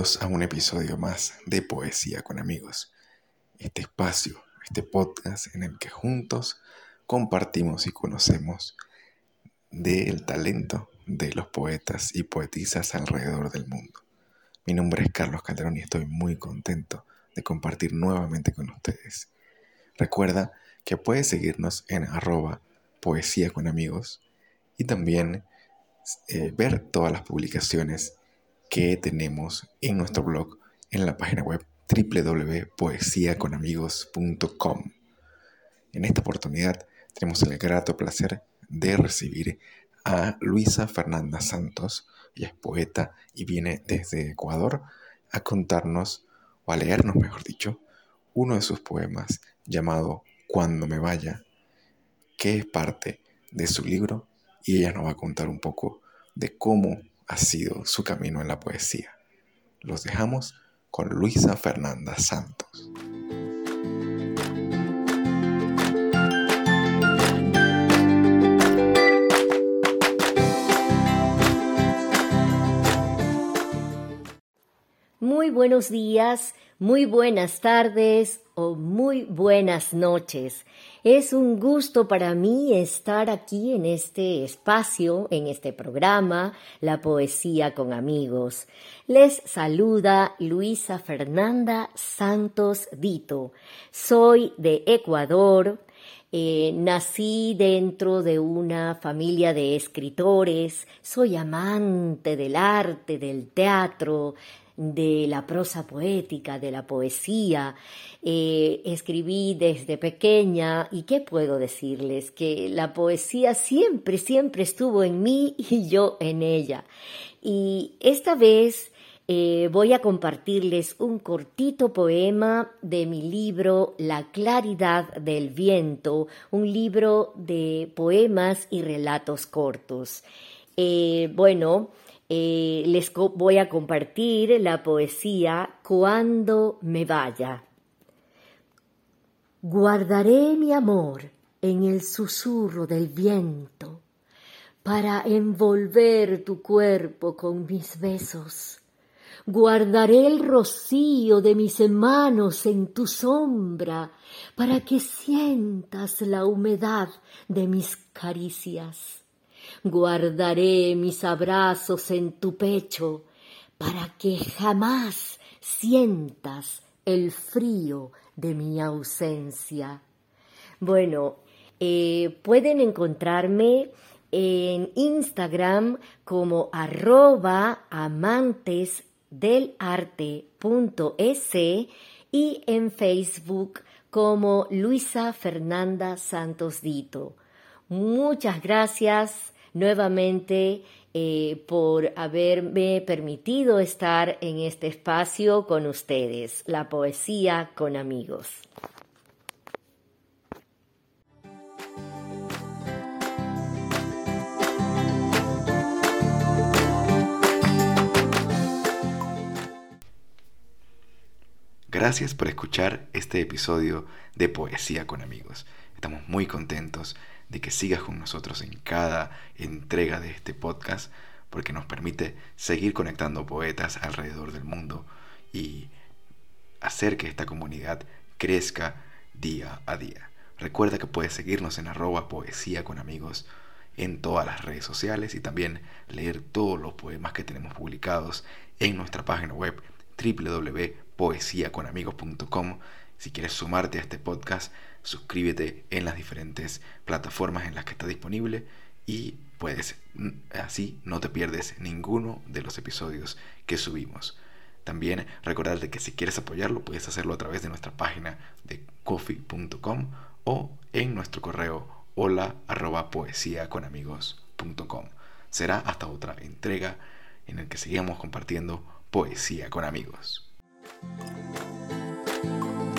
A un episodio más de Poesía con amigos. Este espacio, este podcast en el que juntos compartimos y conocemos del talento de los poetas y poetisas alrededor del mundo. Mi nombre es Carlos Calderón y estoy muy contento de compartir nuevamente con ustedes. Recuerda que puedes seguirnos en arroba poesía con amigos y también eh, ver todas las publicaciones que tenemos en nuestro blog en la página web www.poesiaconamigos.com. En esta oportunidad tenemos el grato placer de recibir a Luisa Fernanda Santos. Ella es poeta y viene desde Ecuador a contarnos, o a leernos mejor dicho, uno de sus poemas llamado Cuando me vaya, que es parte de su libro y ella nos va a contar un poco de cómo ha sido su camino en la poesía. Los dejamos con Luisa Fernanda Santos. Muy buenos días, muy buenas tardes o muy buenas noches. Es un gusto para mí estar aquí en este espacio, en este programa, La Poesía con Amigos. Les saluda Luisa Fernanda Santos Dito. Soy de Ecuador. Eh, nací dentro de una familia de escritores, soy amante del arte, del teatro, de la prosa poética, de la poesía. Eh, escribí desde pequeña y qué puedo decirles, que la poesía siempre, siempre estuvo en mí y yo en ella. Y esta vez eh, voy a compartirles un cortito poema de mi libro La claridad del viento, un libro de poemas y relatos cortos. Eh, bueno, eh, les voy a compartir la poesía Cuando me vaya. Guardaré mi amor en el susurro del viento para envolver tu cuerpo con mis besos. Guardaré el rocío de mis manos en tu sombra para que sientas la humedad de mis caricias guardaré mis abrazos en tu pecho para que jamás sientas el frío de mi ausencia. Bueno, eh, pueden encontrarme en Instagram como arroba amantes del y en Facebook como Luisa Fernanda Santos Dito. Muchas gracias nuevamente eh, por haberme permitido estar en este espacio con ustedes, la poesía con amigos. Gracias por escuchar este episodio de Poesía con amigos. Estamos muy contentos de que sigas con nosotros en cada entrega de este podcast, porque nos permite seguir conectando poetas alrededor del mundo y hacer que esta comunidad crezca día a día. Recuerda que puedes seguirnos en arroba poesía con amigos en todas las redes sociales y también leer todos los poemas que tenemos publicados en nuestra página web www.poesiaconamigos.com. Si quieres sumarte a este podcast, suscríbete en las diferentes plataformas en las que está disponible y puedes así no te pierdes ninguno de los episodios que subimos. También recordarte que si quieres apoyarlo puedes hacerlo a través de nuestra página de coffee.com o en nuestro correo hola. Será hasta otra entrega en el que seguimos compartiendo poesía con amigos. Thank you.